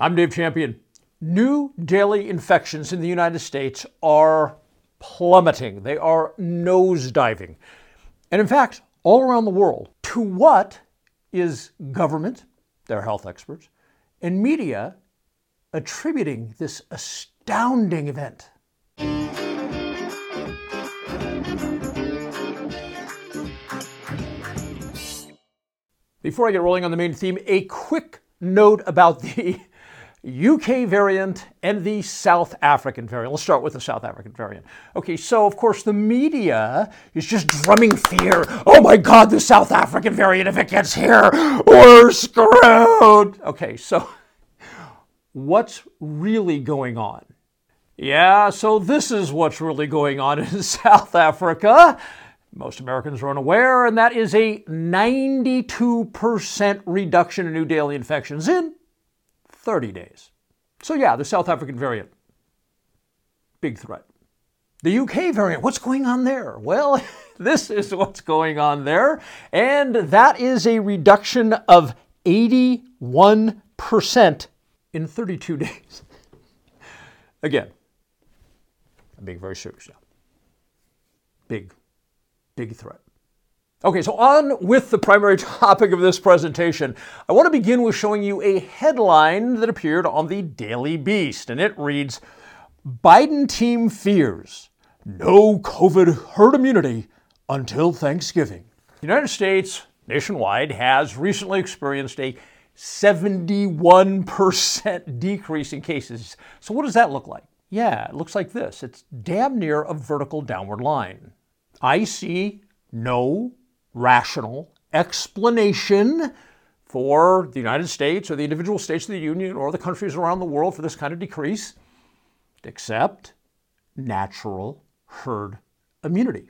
I'm Dave Champion. New daily infections in the United States are plummeting, they are nosediving. And in fact, all around the world, to what is government, their health experts, and media attributing this astounding event? Before I get rolling on the main theme, a quick note about the UK variant and the South African variant. Let's start with the South African variant. Okay, so of course the media is just drumming fear. Oh my God, the South African variant, if it gets here, we're screwed. Okay, so what's really going on? Yeah, so this is what's really going on in South Africa. Most Americans are unaware, and that is a 92% reduction in new daily infections in 30 days. So, yeah, the South African variant, big threat. The UK variant, what's going on there? Well, this is what's going on there, and that is a reduction of 81% in 32 days. Again, I'm being very serious now. Big, big threat. Okay, so on with the primary topic of this presentation. I want to begin with showing you a headline that appeared on the Daily Beast, and it reads Biden team fears no COVID herd immunity until Thanksgiving. The United States nationwide has recently experienced a 71% decrease in cases. So, what does that look like? Yeah, it looks like this it's damn near a vertical downward line. I see no rational explanation for the United States or the individual states of the Union or the countries around the world for this kind of decrease, except natural herd immunity.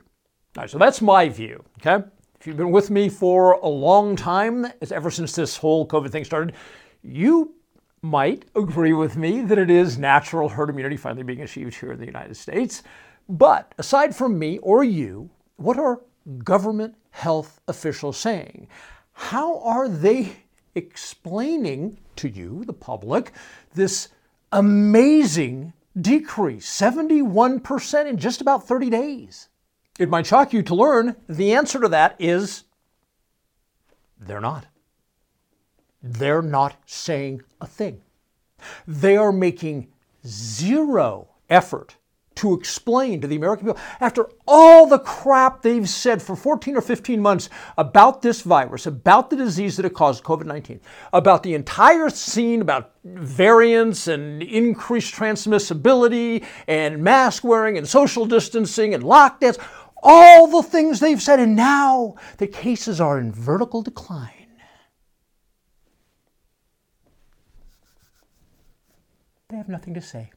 All right, so that's my view, okay? If you've been with me for a long time, ever since this whole COVID thing started, you might agree with me that it is natural herd immunity finally being achieved here in the United States. But aside from me or you, what are government health officials saying? How are they explaining to you, the public, this amazing decrease, 71% in just about 30 days? It might shock you to learn the answer to that is they're not. They're not saying a thing. They are making zero effort to explain to the American people, after all the crap they've said for 14 or 15 months about this virus, about the disease that it caused, COVID 19, about the entire scene, about variants and increased transmissibility and mask wearing and social distancing and lockdowns, all the things they've said, and now the cases are in vertical decline. They have nothing to say.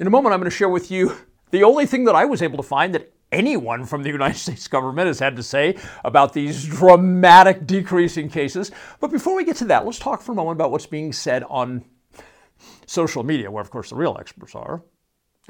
In a moment, I'm going to share with you the only thing that I was able to find that anyone from the United States government has had to say about these dramatic decrease in cases. But before we get to that, let's talk for a moment about what's being said on social media, where, of course, the real experts are.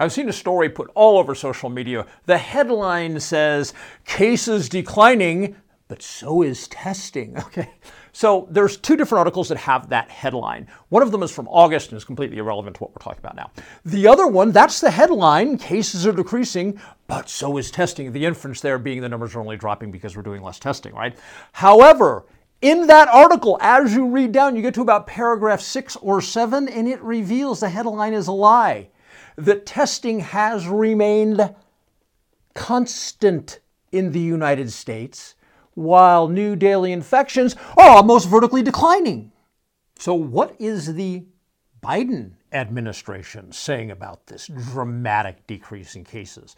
I've seen a story put all over social media. The headline says, Cases declining, but so is testing. Okay. So there's two different articles that have that headline. One of them is from August and is completely irrelevant to what we're talking about now. The other one, that's the headline, cases are decreasing, but so is testing. The inference there being the numbers are only dropping because we're doing less testing, right? However, in that article, as you read down, you get to about paragraph six or seven, and it reveals the headline is a lie. That testing has remained constant in the United States while new daily infections are almost vertically declining. So, what is the Biden administration saying about this dramatic decrease in cases?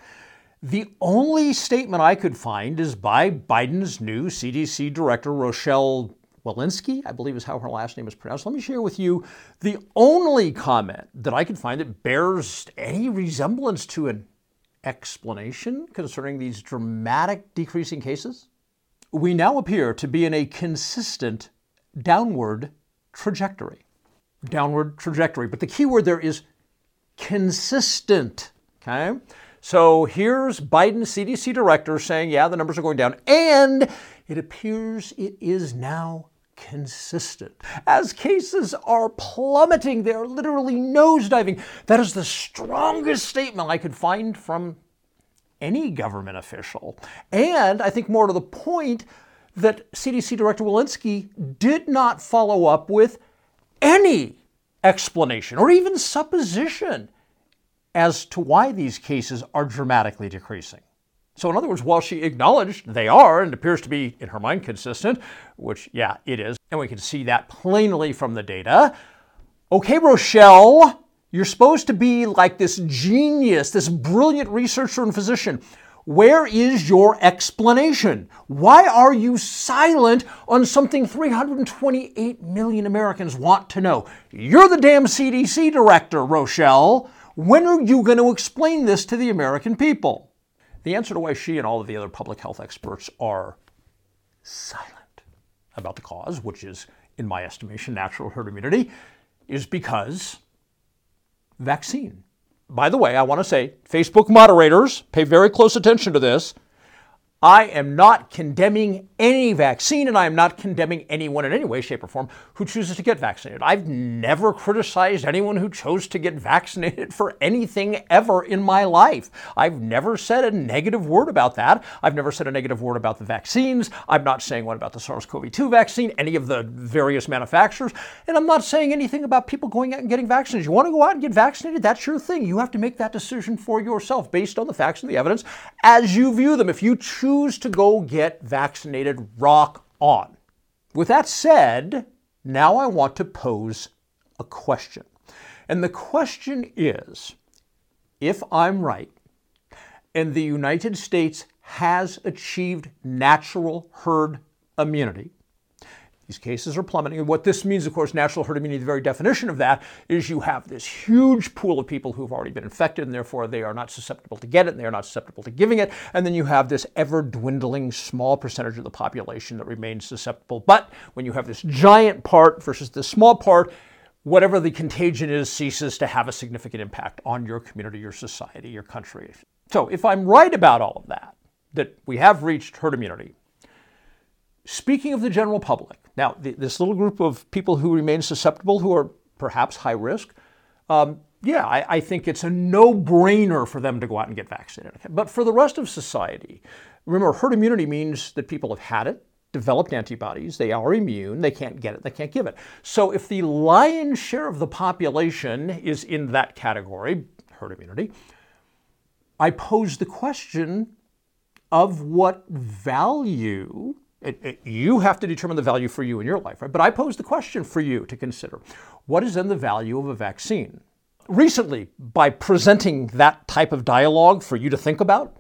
The only statement I could find is by Biden's new CDC director, Rochelle Walensky, I believe is how her last name is pronounced. Let me share with you the only comment that I could find that bears any resemblance to an explanation concerning these dramatic decreasing cases. We now appear to be in a consistent downward trajectory. Downward trajectory. But the key word there is consistent. Okay? So here's Biden CDC director saying, yeah, the numbers are going down. And it appears it is now consistent. As cases are plummeting, they are literally nosediving. That is the strongest statement I could find from any government official. And I think more to the point that CDC Director Walensky did not follow up with any explanation or even supposition as to why these cases are dramatically decreasing. So, in other words, while she acknowledged they are and appears to be, in her mind, consistent, which, yeah, it is, and we can see that plainly from the data, okay, Rochelle, you're supposed to be like this genius, this brilliant researcher and physician. Where is your explanation? Why are you silent on something 328 million Americans want to know? You're the damn CDC director, Rochelle. When are you going to explain this to the American people? The answer to why she and all of the other public health experts are silent about the cause, which is, in my estimation, natural herd immunity, is because vaccine. By the way, I want to say Facebook moderators, pay very close attention to this. I am not condemning any vaccine and I am not condemning anyone in any way, shape, or form who chooses to get vaccinated. I've never criticized anyone who chose to get vaccinated for anything ever in my life. I've never said a negative word about that. I've never said a negative word about the vaccines. I'm not saying what about the SARS CoV 2 vaccine, any of the various manufacturers. And I'm not saying anything about people going out and getting vaccinated. You want to go out and get vaccinated? That's your thing. You have to make that decision for yourself based on the facts and the evidence as you view them. If you choose choose to go get vaccinated, rock on. With that said, now I want to pose a question. And the question is if I'm right, and the United States has achieved natural herd immunity, these cases are plummeting. And what this means, of course, natural herd immunity, the very definition of that is you have this huge pool of people who've already been infected and therefore they are not susceptible to get it and they are not susceptible to giving it. And then you have this ever dwindling small percentage of the population that remains susceptible. But when you have this giant part versus this small part, whatever the contagion is ceases to have a significant impact on your community, your society, your country. So if I'm right about all of that, that we have reached herd immunity, speaking of the general public, now, this little group of people who remain susceptible, who are perhaps high risk, um, yeah, I, I, think it's a no brainer for them to go out and get vaccinated. But for the rest of society, remember, herd immunity means that people have had it, developed antibodies, they are immune, they can't get it, they can't give it. So if the lion's share of the population is in that category, herd immunity, I pose the question of what value it, it, you have to determine the value for you in your life, right? But I pose the question for you to consider what is then the value of a vaccine? Recently, by presenting that type of dialogue for you to think about,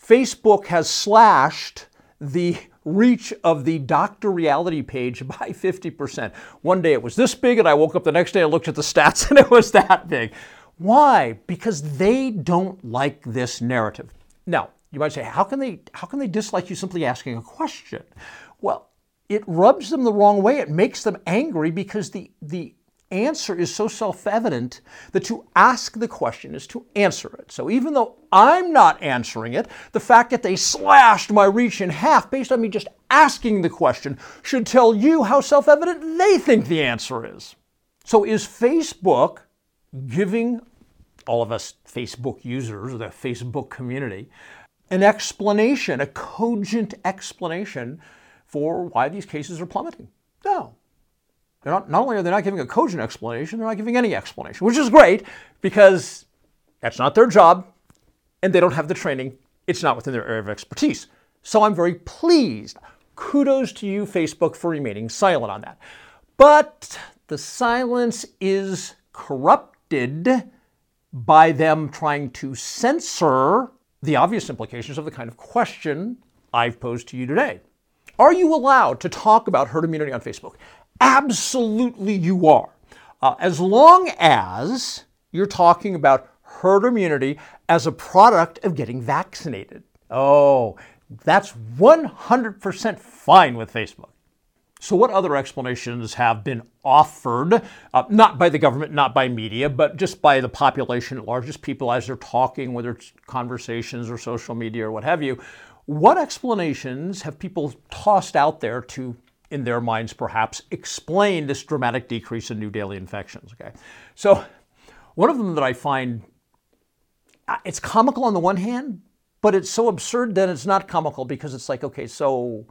Facebook has slashed the reach of the Dr. Reality page by 50%. One day it was this big, and I woke up the next day and looked at the stats and it was that big. Why? Because they don't like this narrative. Now, you might say, how can they how can they dislike you simply asking a question? Well, it rubs them the wrong way. It makes them angry because the the answer is so self-evident that to ask the question is to answer it. So even though I'm not answering it, the fact that they slashed my reach in half based on me just asking the question should tell you how self-evident they think the answer is. So is Facebook giving all of us Facebook users, the Facebook community, an explanation, a cogent explanation for why these cases are plummeting. No. They're not, not only are they not giving a cogent explanation, they're not giving any explanation, which is great because that's not their job and they don't have the training. It's not within their area of expertise. So I'm very pleased. Kudos to you, Facebook, for remaining silent on that. But the silence is corrupted by them trying to censor the obvious implications of the kind of question I've posed to you today. Are you allowed to talk about herd immunity on Facebook? Absolutely, you are. Uh, as long as you're talking about herd immunity as a product of getting vaccinated. Oh, that's 100% fine with Facebook. So, what other explanations have been offered, uh, not by the government, not by media, but just by the population at large, just people as they're talking, whether it's conversations or social media or what have you? What explanations have people tossed out there to in their minds perhaps, explain this dramatic decrease in new daily infections. Okay, so one of them that I find uh, it's comical on the one hand, but it's so absurd that it's not comical because it's like, okay, so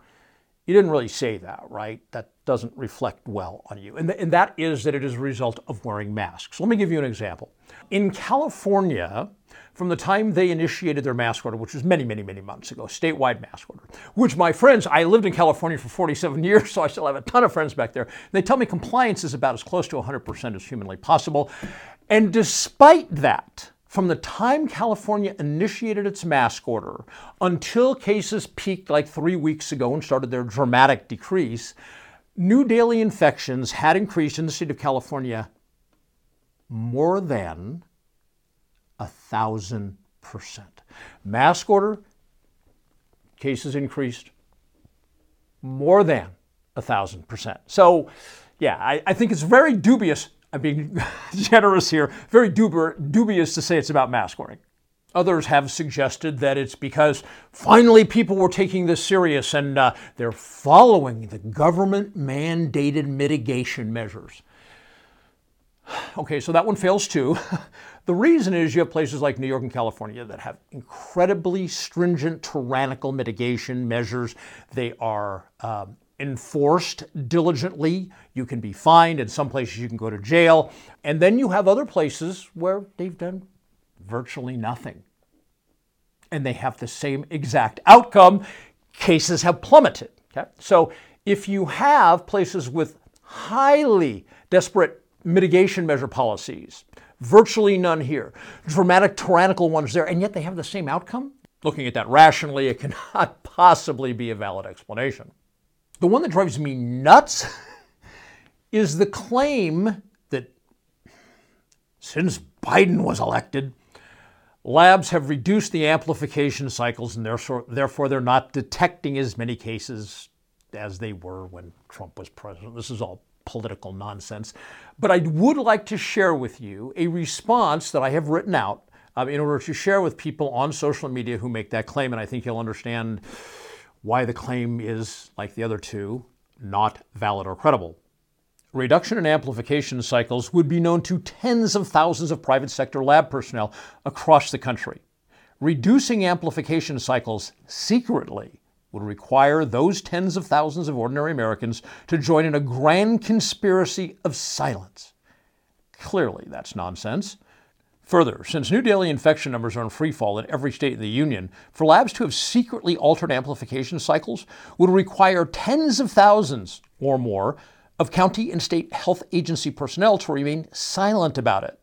you didn't really say that, right? That doesn't reflect well on you. And, th- and that is that it is a result of wearing masks. Let me give you an example. In California, from the time they initiated their mask order, which was many, many, many months ago, statewide mask order, which my friends, I lived in California for 47 years, so I still have a ton of friends back there. They tell me compliance is about as close to 100% as humanly possible. And despite that, from the time California initiated its mask order until cases peaked like three weeks ago and started their dramatic decrease, new daily infections had increased in the state of California more than a thousand percent. Mask order, cases increased more than a thousand percent. So, yeah, I, I, think it's very dubious. I'm being generous here, very dubious to say it's about mask wearing. Others have suggested that it's because finally people were taking this serious and uh, they're following the government mandated mitigation measures. Okay, so that one fails too. the reason is you have places like New York and California that have incredibly stringent, tyrannical mitigation measures. They are um, enforced diligently. You can be fined. In some places, you can go to jail. And then you have other places where they've done virtually nothing. And they have the same exact outcome. Cases have plummeted. Okay? So if you have places with highly desperate mitigation measure policies. Virtually none here. Dramatic tyrannical ones there, and yet they have the same outcome? Looking at that rationally, it cannot possibly be a valid explanation. The one that drives me nuts is the claim that since Biden was elected, labs have reduced the amplification cycles and therefore they're not detecting as many cases as they were when Trump was president. This is all political nonsense. But I would like to share with you a response that I have written out um, in order to share with people on social media who make that claim. And I think you'll understand why the claim is, like the other two, not valid or credible. Reduction in amplification cycles would be known to tens of thousands of private sector lab personnel across the country. Reducing amplification cycles secretly would require those tens of thousands of ordinary Americans to join in a grand conspiracy of silence. Clearly, that's nonsense. Further, since new daily infection numbers are in free fall in every state in the union, for labs to have secretly altered amplification cycles would require tens of thousands or more of county and state health agency personnel to remain silent about it.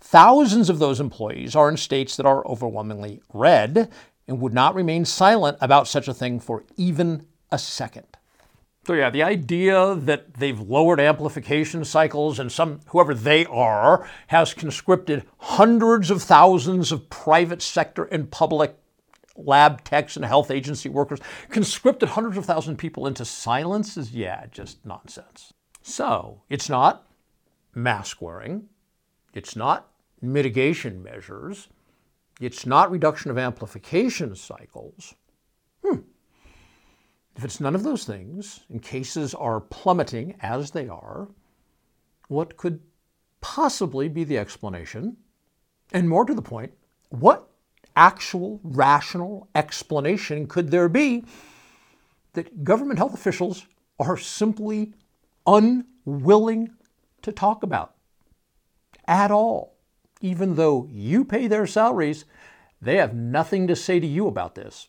Thousands of those employees are in states that are overwhelmingly red, and would not remain silent about such a thing for even a second. So yeah, the idea that they've lowered amplification cycles and some whoever they are has conscripted hundreds of thousands of private sector and public lab techs and health agency workers, conscripted hundreds of thousands of people into silence is yeah, just nonsense. So, it's not mask wearing, it's not mitigation measures, it's not reduction of amplification cycles. Hmm. If it's none of those things, and cases are plummeting as they are, what could possibly be the explanation? And more to the point, what actual rational explanation could there be that government health officials are simply unwilling to talk about at all? even though you pay their salaries, they have nothing to say to you about this.